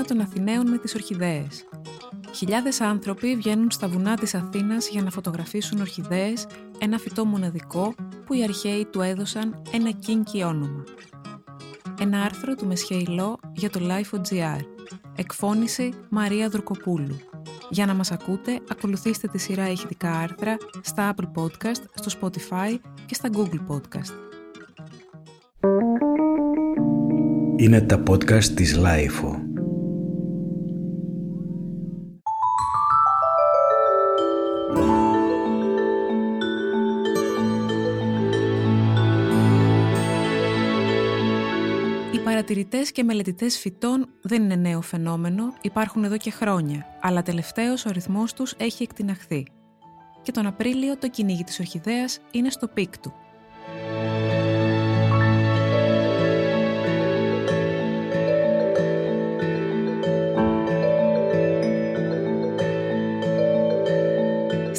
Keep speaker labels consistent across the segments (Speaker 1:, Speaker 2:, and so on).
Speaker 1: Μήνα των Αθηναίων με τις ορχιδέες. Χιλιάδες άνθρωποι βγαίνουν στα βουνά της Αθήνας για να φωτογραφίσουν ορχιδέες, ένα φυτό μοναδικό που οι αρχαίοι του έδωσαν ένα κίνκι όνομα. Ένα άρθρο του Μεσχεϊλό για το Life.gr. Εκφώνηση Μαρία Δροκοπούλου. Για να μας ακούτε, ακολουθήστε τη σειρά ηχητικά άρθρα στα Apple Podcast, στο Spotify και στα Google Podcast.
Speaker 2: Είναι τα podcast της LiFO.
Speaker 1: Παρατηρητές και μελετητές φυτών δεν είναι νέο φαινόμενο, υπάρχουν εδώ και χρόνια, αλλά τελευταίως ο αριθμός τους έχει εκτιναχθεί. Και τον Απρίλιο το κυνήγι της ορχιδέας είναι στο peak του.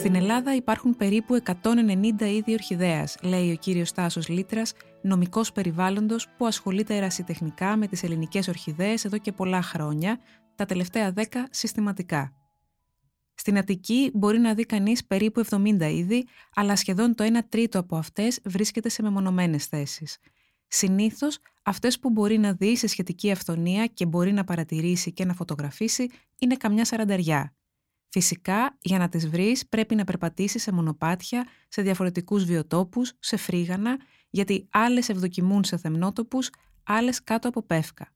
Speaker 1: Στην Ελλάδα υπάρχουν περίπου 190 είδη ορχιδέας, λέει ο κύριος Τάσος Λίτρας, νομικός περιβάλλοντος που ασχολείται ερασιτεχνικά με τις ελληνικές ορχιδέες εδώ και πολλά χρόνια, τα τελευταία 10 συστηματικά. Στην Αττική μπορεί να δει κανείς περίπου 70 είδη, αλλά σχεδόν το 1 τρίτο από αυτές βρίσκεται σε μεμονωμένες θέσεις. Συνήθως, αυτές που μπορεί να δει σε σχετική αυθονία και μπορεί να παρατηρήσει και να φωτογραφίσει είναι καμιά σαρανταριά. Φυσικά, για να τις βρεις πρέπει να περπατήσεις σε μονοπάτια, σε διαφορετικούς βιοτόπους, σε φρίγανα, γιατί άλλες ευδοκιμούν σε θεμνότοπους, άλλες κάτω από πεύκα.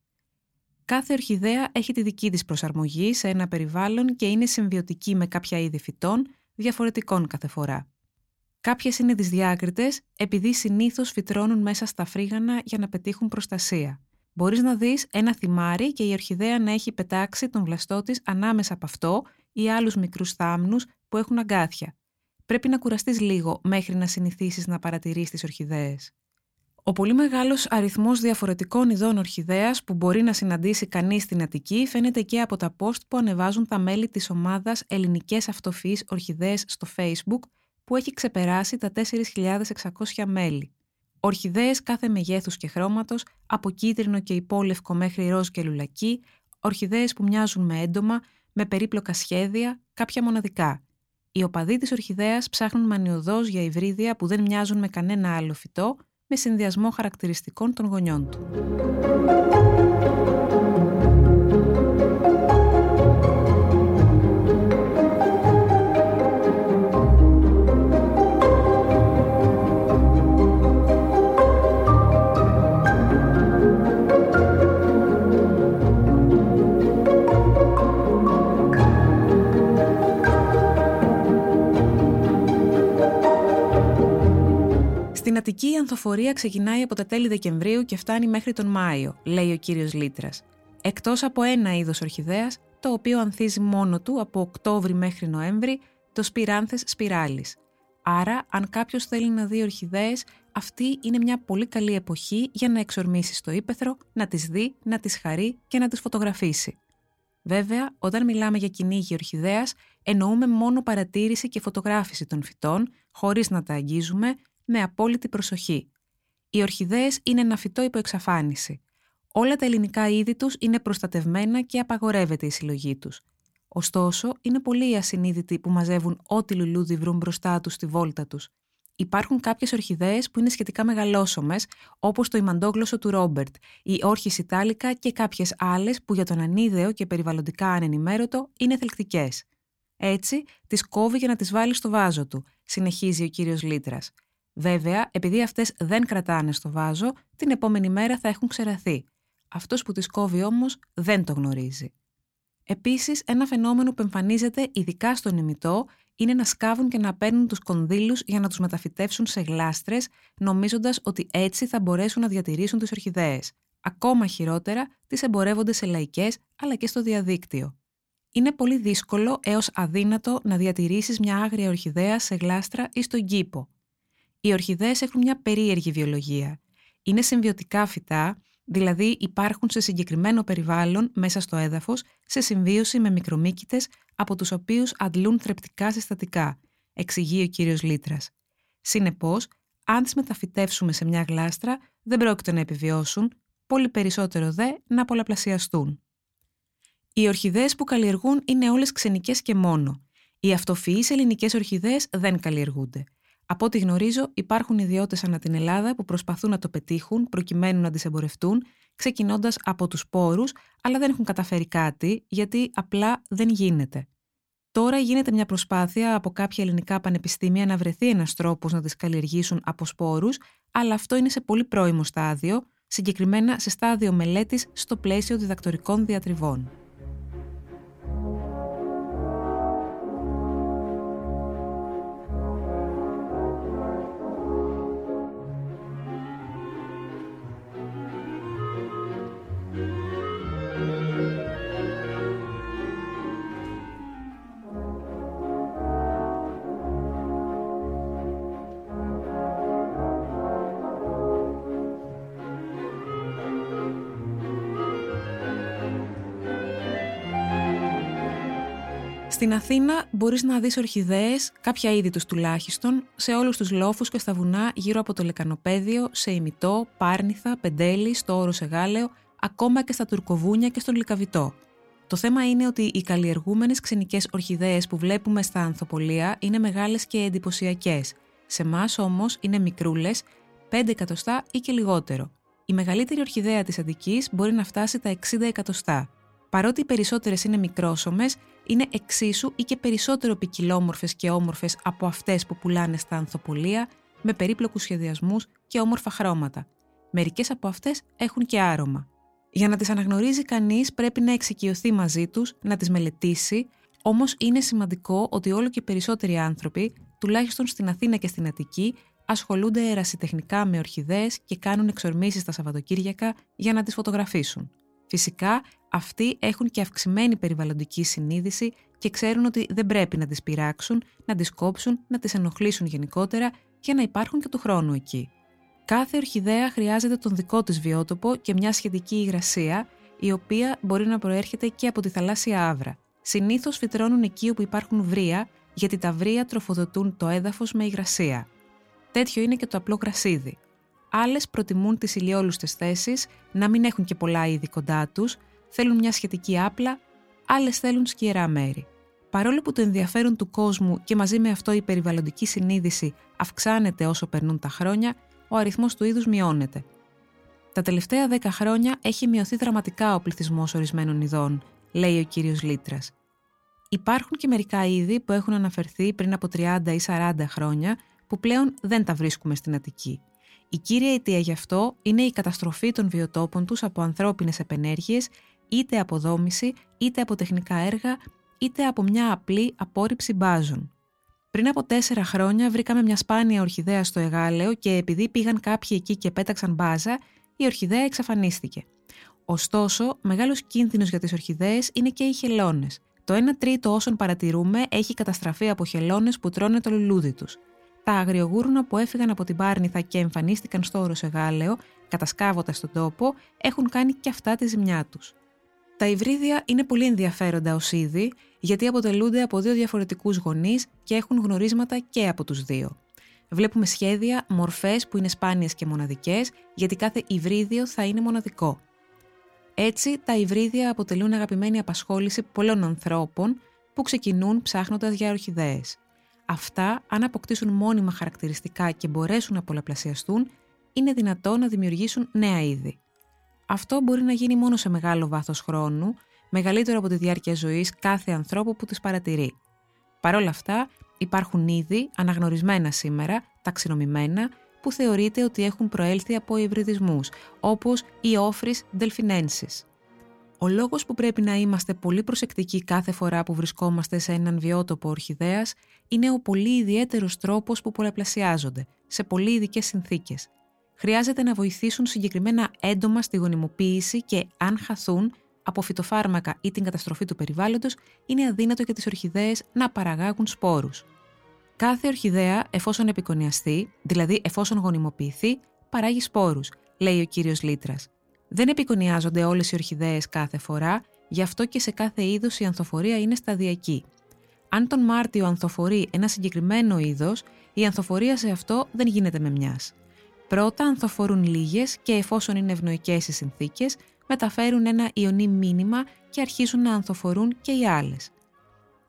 Speaker 1: Κάθε ορχιδέα έχει τη δική της προσαρμογή σε ένα περιβάλλον και είναι συμβιωτική με κάποια είδη φυτών, διαφορετικών κάθε φορά. Κάποιες είναι δυσδιάκριτες επειδή συνήθως φυτρώνουν μέσα στα φρίγανα για να πετύχουν προστασία. Μπορείς να δεις ένα θυμάρι και η ορχιδέα να έχει πετάξει τον βλαστό της ανάμεσα από αυτό ή άλλους μικρούς θάμνους που έχουν αγκάθια. Πρέπει να κουραστείς λίγο μέχρι να συνηθίσεις να παρατηρείς τις ορχιδέες. Ο πολύ μεγάλος αριθμός διαφορετικών ειδών ορχιδέας που μπορεί να συναντήσει κανείς στην Αττική φαίνεται και από τα post που ανεβάζουν τα μέλη της ομάδας Ελληνικές Αυτοφυεί Ορχιδέες στο Facebook, που έχει ξεπεράσει τα 4.600 μέλη. Ορχιδέες κάθε μεγέθους και χρώματος, από κίτρινο και υπόλευκο μέχρι ροζ και λουλακί, ορχιδέες που μοιάζουν με έντομα, με περίπλοκα σχέδια, κάποια μοναδικά. Οι οπαδοί της ορχιδέας ψάχνουν μανιωδώς για υβρίδια που δεν μοιάζουν με κανένα άλλο φυτό, με συνδυασμό χαρακτηριστικών των γονιών του. Στην Αττική η ανθοφορία ξεκινάει από τα τέλη Δεκεμβρίου και φτάνει μέχρι τον Μάιο, λέει ο κύριος Λίτρας. Εκτός από ένα είδος ορχιδέας, το οποίο ανθίζει μόνο του από Οκτώβρη μέχρι Νοέμβρη, το σπυράνθες σπιράλης. Άρα, αν κάποιος θέλει να δει ορχιδέες, αυτή είναι μια πολύ καλή εποχή για να εξορμήσει στο ύπεθρο, να τις δει, να τις χαρεί και να τις φωτογραφίσει. Βέβαια, όταν μιλάμε για κυνήγι ορχιδέας, εννοούμε μόνο παρατήρηση και φωτογράφηση των φυτών, χωρίς να τα αγγίζουμε, με απόλυτη προσοχή. Οι ορχιδέες είναι ένα φυτό υπό εξαφάνιση. Όλα τα ελληνικά είδη τους είναι προστατευμένα και απαγορεύεται η συλλογή τους. Ωστόσο, είναι πολλοί οι ασυνείδητοι που μαζεύουν ό,τι λουλούδι βρουν μπροστά τους στη βόλτα τους. Υπάρχουν κάποιες ορχιδέες που είναι σχετικά μεγαλόσωμες, όπως το ημαντόγλωσσο του Ρόμπερτ, η όρχης Ιτάλικα και κάποιες άλλες που για τον ανίδεο και περιβαλλοντικά ανενημέρωτο είναι θελκτικές. Έτσι, τις κόβει για να τις βάλει στο βάζο του, συνεχίζει ο κύριος Λίτρας. Βέβαια, επειδή αυτές δεν κρατάνε στο βάζο, την επόμενη μέρα θα έχουν ξεραθεί. Αυτός που τις κόβει όμως δεν το γνωρίζει. Επίσης, ένα φαινόμενο που εμφανίζεται ειδικά στον ημιτό είναι να σκάβουν και να παίρνουν τους κονδύλους για να τους μεταφυτεύσουν σε γλάστρες, νομίζοντας ότι έτσι θα μπορέσουν να διατηρήσουν τις ορχιδέες. Ακόμα χειρότερα, τις εμπορεύονται σε λαϊκές αλλά και στο διαδίκτυο. Είναι πολύ δύσκολο έως αδύνατο να διατηρήσεις μια άγρια ορχιδέα σε γλάστρα ή στον κήπο. Οι ορχιδέες έχουν μια περίεργη βιολογία. Είναι συμβιωτικά φυτά, δηλαδή υπάρχουν σε συγκεκριμένο περιβάλλον μέσα στο έδαφος, σε συμβίωση με μικρομύκητες από τους οποίους αντλούν θρεπτικά συστατικά, εξηγεί ο κύριος Λίτρας. Συνεπώς, αν τις μεταφυτεύσουμε σε μια γλάστρα, δεν πρόκειται να επιβιώσουν, πολύ περισσότερο δε να πολλαπλασιαστούν. Οι ορχιδέες που καλλιεργούν είναι όλες ξενικές και μόνο. Οι αυτοφυείς ελληνικές ορχιδέες δεν καλλιεργούνται. Από ό,τι γνωρίζω, υπάρχουν ιδιώτες ανά την Ελλάδα που προσπαθούν να το πετύχουν προκειμένου να τις εμπορευτούν, ξεκινώντας από τους πόρους, αλλά δεν έχουν καταφέρει κάτι, γιατί απλά δεν γίνεται. Τώρα γίνεται μια προσπάθεια από κάποια ελληνικά πανεπιστήμια να βρεθεί ένας τρόπος να τις καλλιεργήσουν από σπόρους, αλλά αυτό είναι σε πολύ πρώιμο στάδιο, συγκεκριμένα σε στάδιο μελέτης στο πλαίσιο διδακτορικών διατριβών. Στην Αθήνα μπορείς να δεις ορχιδέες, κάποια είδη τους τουλάχιστον, σε όλους τους λόφους και στα βουνά γύρω από το λεκανοπέδιο, σε ημιτό, πάρνηθα, πεντέλη, στο όρο Σεγάλεο, ακόμα και στα τουρκοβούνια και στον λικαβιτό. Το θέμα είναι ότι οι καλλιεργούμενες ξενικές ορχιδέες που βλέπουμε στα ανθοπολία είναι μεγάλες και εντυπωσιακές. Σε εμάς όμως είναι μικρούλες, 5 εκατοστά ή και λιγότερο. Η μεγαλύτερη ορχιδέα της Αττικής μπορεί να φτάσει τα 60 εκατοστά. Παρότι οι περισσότερες είναι μικρόσωμες, είναι εξίσου ή και περισσότερο ποικιλόμορφες και όμορφες από αυτές που πουλάνε στα ανθοπολία, με περίπλοκους σχεδιασμούς και όμορφα χρώματα. Μερικές από αυτές έχουν και άρωμα. Για να τις αναγνωρίζει κανείς πρέπει να εξοικειωθεί μαζί τους, να τις μελετήσει, όμως είναι σημαντικό ότι όλο και περισσότεροι άνθρωποι, τουλάχιστον στην Αθήνα και στην Αττική, ασχολούνται ερασιτεχνικά με ορχιδέες και κάνουν εξορμήσεις τα Σαββατοκύριακα για να τις φωτογραφίσουν. Φυσικά, αυτοί έχουν και αυξημένη περιβαλλοντική συνείδηση και ξέρουν ότι δεν πρέπει να τις πειράξουν, να τις κόψουν, να τις ενοχλήσουν γενικότερα για να υπάρχουν και του χρόνου εκεί. Κάθε ορχιδέα χρειάζεται τον δικό της βιότοπο και μια σχετική υγρασία, η οποία μπορεί να προέρχεται και από τη θαλάσσια άβρα. Συνήθως φυτρώνουν εκεί όπου υπάρχουν βρία, γιατί τα βρία τροφοδοτούν το έδαφος με υγρασία. Τέτοιο είναι και το απλό γρασίδι. Άλλες προτιμούν τις ηλιόλουστες θέσεις, να μην έχουν και πολλά είδη κοντά τους, θέλουν μια σχετική άπλα, άλλες θέλουν σκιερά μέρη. Παρόλο που το ενδιαφέρον του κόσμου και μαζί με αυτό η περιβαλλοντική συνείδηση αυξάνεται όσο περνούν τα χρόνια, ο αριθμός του είδους μειώνεται. Τα τελευταία 10 χρόνια έχει μειωθεί δραματικά ο πληθυσμός ορισμένων ειδών, λέει ο κύριος Λίτρας. Υπάρχουν και μερικά είδη που έχουν αναφερθεί πριν από 30 ή 40 χρόνια που πλέον δεν τα βρίσκουμε στην Αττική. Η κύρια αιτία γι' αυτό είναι η καταστροφή των βιοτόπων τους από ανθρώπινες επενέργειες, είτε από δόμηση, είτε από τεχνικά έργα, είτε από μια απλή απόρριψη μπάζων. Πριν από τέσσερα χρόνια βρήκαμε μια σπάνια ορχιδέα στο Εγάλεο και επειδή πήγαν κάποιοι εκεί και πέταξαν μπάζα, η ορχιδέα εξαφανίστηκε. Ωστόσο, μεγάλος κίνδυνος για τις ορχιδέες είναι και οι χελώνες. Το 1 τρίτο όσων παρατηρούμε έχει καταστραφεί από χελώνες που τρώνε το λουλούδι τους. Τα αγριογούρουνα που έφυγαν από την Πάρνηθα και εμφανίστηκαν στο Οροσεγάλεο, κατασκάβοντας τον τόπο, έχουν κάνει και αυτά τη ζημιά τους. Τα υβρίδια είναι πολύ ενδιαφέροντα ως είδη, γιατί αποτελούνται από δύο διαφορετικούς γονείς και έχουν γνωρίσματα και από τους δύο. Βλέπουμε σχέδια, μορφές που είναι σπάνιες και μοναδικές, γιατί κάθε υβρίδιο θα είναι μοναδικό. Έτσι, τα υβρίδια αποτελούν αγαπημένη απασχόληση πολλών ανθρώπων που ξεκινούν ψάχνοντας για ορχιδέες. Αυτά, αν αποκτήσουν μόνιμα χαρακτηριστικά και μπορέσουν να πολλαπλασιαστούν, είναι δυνατό να δημιουργήσουν νέα είδη. Αυτό μπορεί να γίνει μόνο σε μεγάλο βάθος χρόνου, μεγαλύτερο από τη διάρκεια ζωής κάθε ανθρώπου που τις παρατηρεί. Παρ' όλα αυτά, υπάρχουν είδη, αναγνωρισμένα σήμερα, ταξινομημένα, που θεωρείται ότι έχουν προέλθει από υβριδισμούς, όπως η Ophrys delphinensis. Ο λόγος που πρέπει να είμαστε πολύ προσεκτικοί κάθε φορά που βρισκόμαστε σε έναν βιότοπο ορχιδέας είναι ο πολύ ιδιαίτερος τρόπος που πολλαπλασιάζονται, σε πολύ ειδικές συνθήκες. Χρειάζεται να βοηθήσουν συγκεκριμένα έντομα στη γονιμοποίηση και αν χαθούν από φυτοφάρμακα ή την καταστροφή του περιβάλλοντος, είναι αδύνατο για τις ορχιδέες να παραγάγουν σπόρους. Κάθε ορχιδέα, εφόσον επικονιαστεί, δηλαδή εφόσον γονιμοποιηθεί, παράγει σπόρους, λέει ο κύριος Λίτρας. Δεν επικονιάζονται όλες οι ορχιδέες κάθε φορά, γι' αυτό και σε κάθε είδος η ανθοφορία είναι σταδιακή. Αν τον Μάρτιο ανθοφορεί ένα συγκεκριμένο είδος, η ανθοφορία σε αυτό δεν γίνεται με μιας. Πρώτα ανθοφορούν λίγες και εφόσον είναι ευνοϊκές οι συνθήκες, μεταφέρουν ένα ιονί μήνυμα και αρχίζουν να ανθοφορούν και οι άλλες.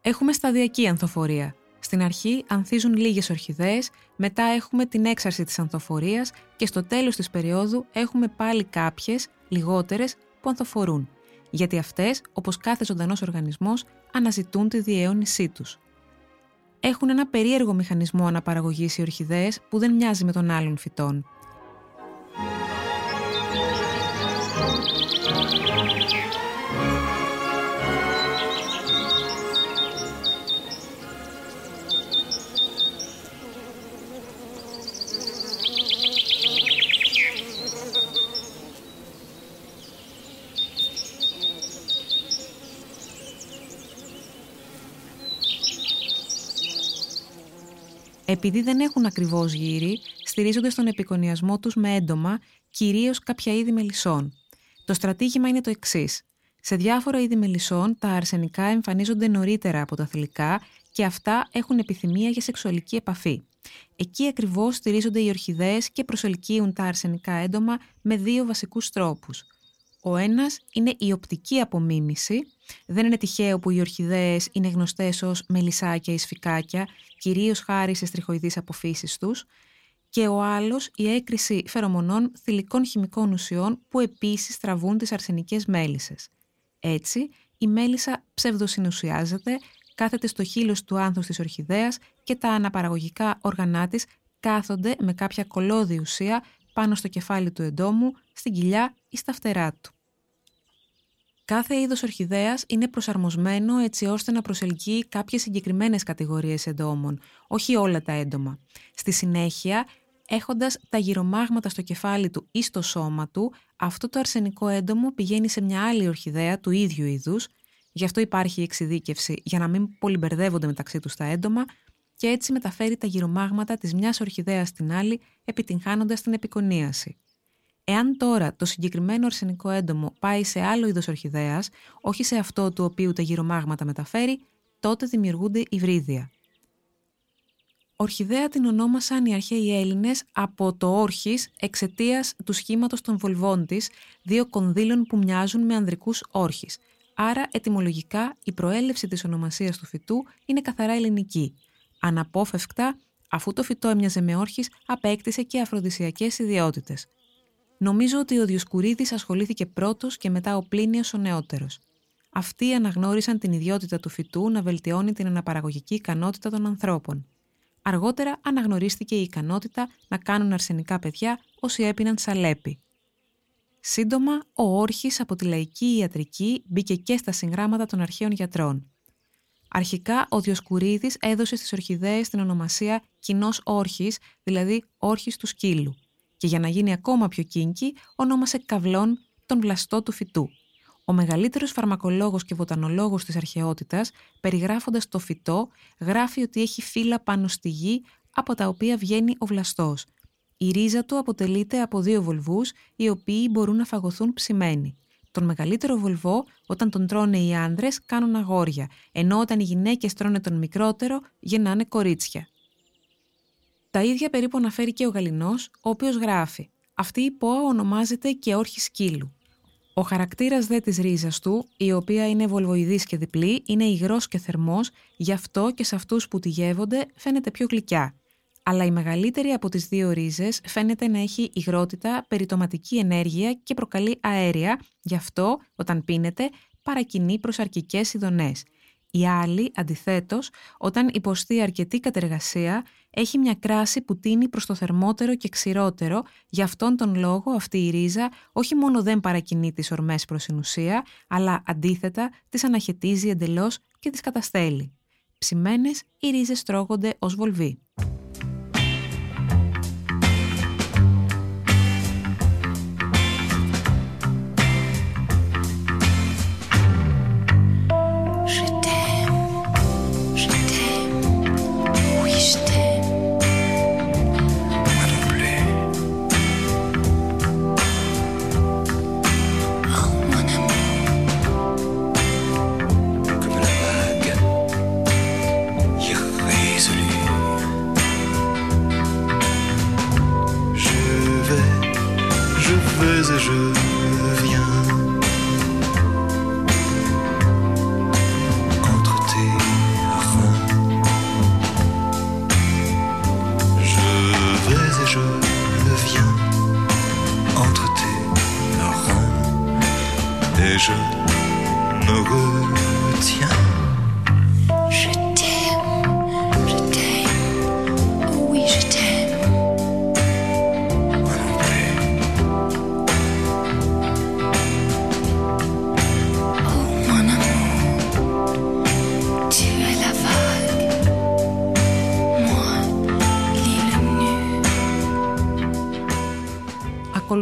Speaker 1: Έχουμε σταδιακή ανθοφορία. Στην αρχή ανθίζουν λίγες ορχιδέες, μετά έχουμε την έξαρση της ανθοφορίας και στο τέλος της περίοδου έχουμε πάλι κάποιες, λιγότερες, που ανθοφορούν. Γιατί αυτές, όπως κάθε ζωντανός οργανισμός, αναζητούν τη διαιώνισή τους. Έχουν ένα περίεργο μηχανισμό αναπαραγωγής οι ορχιδέες που δεν μοιάζει με τον άλλων φυτών. Επειδή δεν έχουν ακριβώς γύρι, στηρίζονται στον επικονιασμό τους με έντομα, κυρίως κάποια είδη μελισσών. Το στρατήγημα είναι το εξής. Σε διάφορα είδη μελισσών, τα αρσενικά εμφανίζονται νωρίτερα από τα θηλυκά και αυτά έχουν επιθυμία για σεξουαλική επαφή. Εκεί ακριβώς στηρίζονται οι ορχιδέες και προσελκύουν τα αρσενικά έντομα με δύο βασικούς τρόπους. Ο ένας είναι η οπτική απομίμηση. Δεν είναι τυχαίο που οι ορχιδέες είναι γνωστές ως μελισσάκια ή σφικάκια, κυρίως χάρη σε στριχοειδείς αποφύσεις τους. Και ο άλλος η έκρηση φερομονών θηλυκών χημικών ουσιών που επίσης τραβούν τις αρσενικές μέλισσες. Έτσι, η μέλισσα ψευδοσυνουσιάζεται, κάθεται στο χείλος του άνθους της ορχιδέας και τα αναπαραγωγικά όργανά της κάθονται με κάποια κολόδη ουσία πάνω στο κεφάλι του εντόμου, στην κοιλιά ή στα φτερά του. Κάθε είδος ορχιδέας είναι προσαρμοσμένο έτσι ώστε να προσελκύει κάποιες συγκεκριμένες κατηγορίες εντόμων, όχι όλα τα έντομα. Στη συνέχεια, έχοντας τα γυρομάγματα στο κεφάλι του ή στο σώμα του, αυτό το αρσενικό έντομο πηγαίνει σε μια άλλη ορχιδέα του ίδιου είδους, γι' αυτό υπάρχει η εξειδίκευση για να μην πολυμπερδεύονται μεταξύ τους τα έντομα και έτσι μεταφέρει τα γυρομάγματα της μιας ορχιδέας στην άλλη, επιτυγχάνοντας την επικονίαση. Εάν τώρα το συγκεκριμένο αρσενικό έντομο πάει σε άλλο είδος ορχιδέας, όχι σε αυτό του οποίου τα γυρομάγματα μεταφέρει, τότε δημιουργούνται υβρίδια. Ορχιδέα την ονόμασαν οι αρχαίοι Έλληνες από το όρχης εξαιτίας του σχήματος των βολβών της, δύο κονδύλων που μοιάζουν με ανδρικούς όρχης. Άρα, ετυμολογικά, η προέλευση της ονομασίας του φυτού είναι καθαρά ελληνική. Αναπόφευκτα, αφού το φυτό έμοιαζε με όρχης, απέκτησε και αφροδισιακές ιδιότητες. Νομίζω ότι ο Διοσκουρίδης ασχολήθηκε πρώτος και μετά ο Πλήνιος ο νεότερος. Αυτοί αναγνώρισαν την ιδιότητα του φυτού να βελτιώνει την αναπαραγωγική ικανότητα των ανθρώπων. Αργότερα αναγνωρίστηκε η ικανότητα να κάνουν αρσενικά παιδιά όσοι έπιναν σαλέπι. Σύντομα, ο όρχης από τη λαϊκή ιατρική μπήκε και στα συγγράμματα των αρχαίων γιατρών. Αρχικά, ο Διοσκουρίδης έδωσε στις ορχιδέες την ονομασία κοινός όρχης, δηλαδή όρχης του σκύλου και για να γίνει ακόμα πιο κίνκι ονόμασε καυλών τον βλαστό του φυτού. Ο μεγαλύτερος φαρμακολόγος και βοτανολόγος της αρχαιότητας, περιγράφοντας το φυτό, γράφει ότι έχει φύλλα πάνω στη γη από τα οποία βγαίνει ο βλαστός. Η ρίζα του αποτελείται από δύο βολβούς, οι οποίοι μπορούν να φαγωθούν ψημένοι. Τον μεγαλύτερο βολβό, όταν τον τρώνε οι άνδρες, κάνουν αγόρια, ενώ όταν οι γυναίκες τρώνε τον μικρότερο, γεννάνε κορίτσια. Τα ίδια περίπου αναφέρει και ο Γαλινός, ο οποίος γράφει «Αυτή η πόα ονομάζεται και όρχη σκύλου. Ο χαρακτήρας δε της ρίζας του, η οποία είναι βολβοειδή και διπλή, είναι υγρός και θερμός, γι' αυτό και σε αυτούς που τη γεύονται φαίνεται πιο γλυκιά. Αλλά η μεγαλύτερη από τις δύο ρίζες φαίνεται να έχει υγρότητα, περιτοματική ενέργεια και προκαλεί αέρια, γι' αυτό, όταν πίνεται, παρακινεί προς αρκικέ ειδονές. Η άλλη, αντιθέτως, όταν υποστεί αρκετή κατεργασία, έχει μια κράση που τίνει προς το θερμότερο και ξηρότερο, γι' αυτόν τον λόγο αυτή η ρίζα όχι μόνο δεν παρακινεί τις ορμές προς την ουσία, αλλά αντίθετα τις αναχαιτίζει εντελώς και τις καταστέλει. Ψημένες, οι ρίζες τρώγονται ως βολβοί.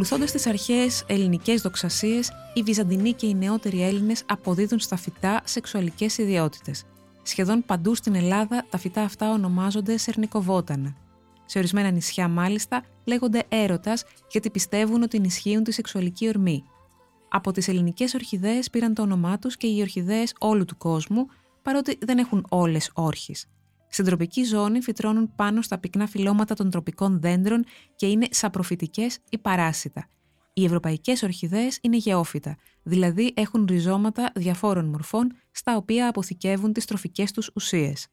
Speaker 1: Ακολουθώντας τις αρχαίες ελληνικές δοξασίες, οι Βυζαντινοί και οι νεότεροι Έλληνες αποδίδουν στα φυτά σεξουαλικές ιδιότητες. Σχεδόν παντού στην Ελλάδα τα φυτά αυτά ονομάζονται σερνικοβότανα. Σε ορισμένα νησιά μάλιστα λέγονται έρωτας γιατί πιστεύουν ότι ενισχύουν τη σεξουαλική ορμή. Από τις ελληνικές ορχιδέες πήραν το όνομά τους και οι ορχιδέες όλου του κόσμου, παρότι δεν έχουν όλες όρχες. Στην τροπική ζώνη φυτρώνουν πάνω στα πυκνά φυλλώματα των τροπικών δέντρων και είναι σαπροφυτικές ή παράσιτα. Οι ευρωπαϊκές ορχιδέες είναι γεώφυτα, δηλαδή έχουν ριζώματα διαφόρων μορφών στα οποία αποθηκεύουν τις τροφικές τους ουσίες.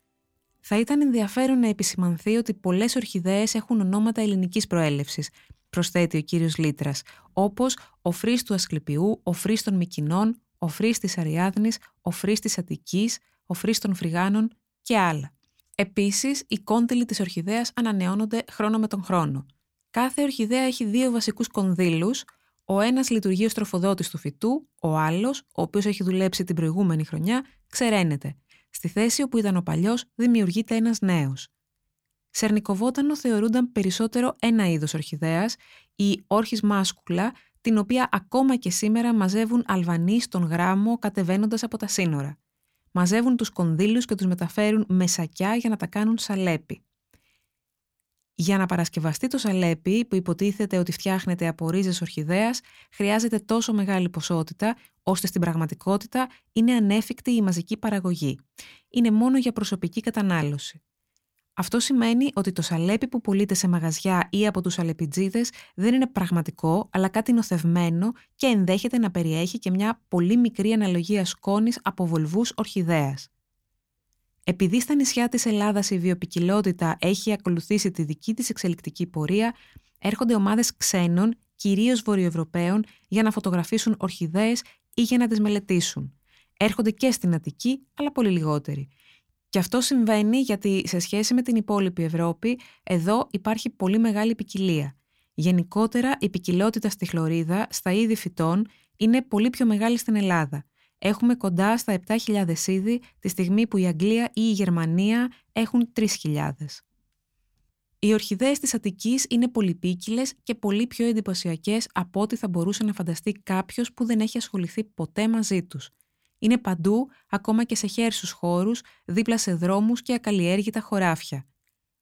Speaker 1: Θα ήταν ενδιαφέρον να επισημανθεί ότι πολλές ορχιδέες έχουν ονόματα ελληνικής προέλευσης, προσθέτει ο κύριος Λίτρας, όπως Οφρύς του Ασκληπιού, Οφρύς των Μυκηνών, Οφρύς της Αριάδνης, Οφρύς της Αττικής, Οφρύς των Φρυγάνων και άλλα. Επίσης, οι κόντυλοι της ορχιδέας ανανεώνονται χρόνο με τον χρόνο. Κάθε ορχιδέα έχει δύο βασικούς κονδύλους. Ο ένας λειτουργεί ως τροφοδότης του φυτού, ο άλλος, ο οποίος έχει δουλέψει την προηγούμενη χρονιά, ξεραίνεται. Στη θέση όπου ήταν ο παλιός, δημιουργείται ένας νέος. Σερνικοβότανο θεωρούνταν περισσότερο ένα είδος ορχιδέας, η όρχης μάσκουλα, την οποία ακόμα και σήμερα μαζεύουν Αλβανοί στον γράμμο κατεβαίνοντας από τα σύνορα. Μαζεύουν τους κονδύλους και τους μεταφέρουν με σακιά για να τα κάνουν σαλέπι. Για να παρασκευαστεί το σαλέπι, που υποτίθεται ότι φτιάχνεται από ρίζες ορχιδέας, χρειάζεται τόσο μεγάλη ποσότητα, ώστε στην πραγματικότητα είναι ανέφικτη η μαζική παραγωγή. Είναι μόνο για προσωπική κατανάλωση. Αυτό σημαίνει ότι το σαλέπι που πουλείται σε μαγαζιά ή από τους αλεπιτζίδες δεν είναι πραγματικό, αλλά κάτι νοθευμένο και ενδέχεται να περιέχει και μια πολύ μικρή αναλογία σκόνης από βολβούς ορχιδέας. Επειδή στα νησιά της Ελλάδας η βιοπικιλότητα έχει ακολουθήσει τη δική της εξελικτική πορεία, έρχονται ομάδες ξένων, κυρίως βορειοευρωπαίων, για να φωτογραφίσουν ορχιδέες ή για να τις μελετήσουν. Έρχονται και στην Αττική, αλλά πολύ λιγότεροι. Και αυτό συμβαίνει γιατί σε σχέση με την υπόλοιπη Ευρώπη, εδώ υπάρχει πολύ μεγάλη ποικιλία. Γενικότερα, η ποικιλότητα στη χλωρίδα, στα είδη φυτών, είναι πολύ πιο μεγάλη στην Ελλάδα. Έχουμε κοντά στα 7.000 είδη, τη στιγμή που η Αγγλία ή η Γερμανία έχουν 3.000. Οι ορχιδέες της Αττικής είναι πολυπίκυλες και πολύ πιο εντυπωσιακές από ό,τι θα μπορούσε να φανταστεί κάποιος που δεν έχει ασχοληθεί ποτέ μαζί τους. Είναι παντού, ακόμα και σε χέρσους χώρους, δίπλα σε δρόμους και ακαλλιέργητα χωράφια.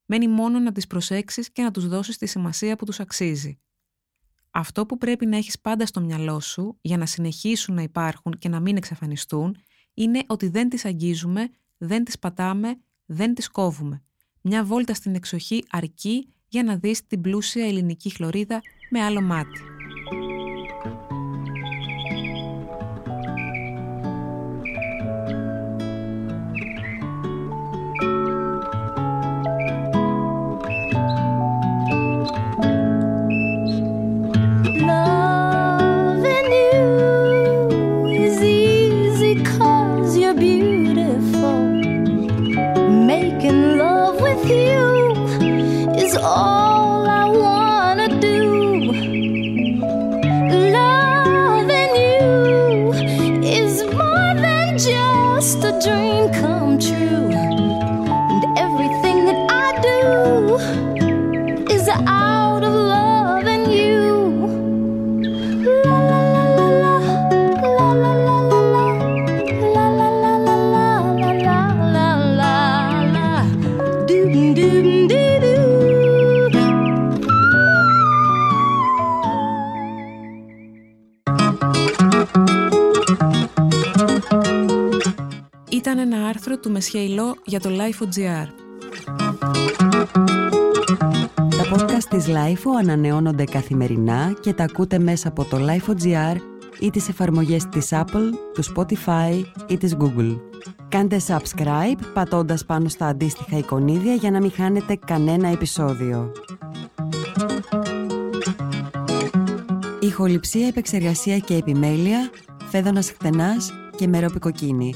Speaker 1: Μένει μόνο να τις προσέξεις και να τους δώσεις τη σημασία που τους αξίζει. Αυτό που πρέπει να έχεις πάντα στο μυαλό σου για να συνεχίσουν να υπάρχουν και να μην εξαφανιστούν είναι ότι δεν τις αγγίζουμε, δεν τις πατάμε, δεν τις κόβουμε. Μια βόλτα στην εξοχή αρκεί για να δεις την πλούσια ελληνική χλωρίδα με άλλο μάτι. Άρθρο του Μεσχέιλο για το Life.gr.
Speaker 3: Τα podcast της LIFO ανανεώνονται καθημερινά και τα ακούτε μέσα από το LIFO.gr ή τις εφαρμογές της Apple, του Spotify ή της Google. Κάντε subscribe πατώντας πάνω στα αντίστοιχα εικονίδια για να μην χάνετε κανένα επεισόδιο. Ηχοληψία, επεξεργασία και επιμέλεια Φέδωνας Χτενάς και Μερόπη Κοκκίνη.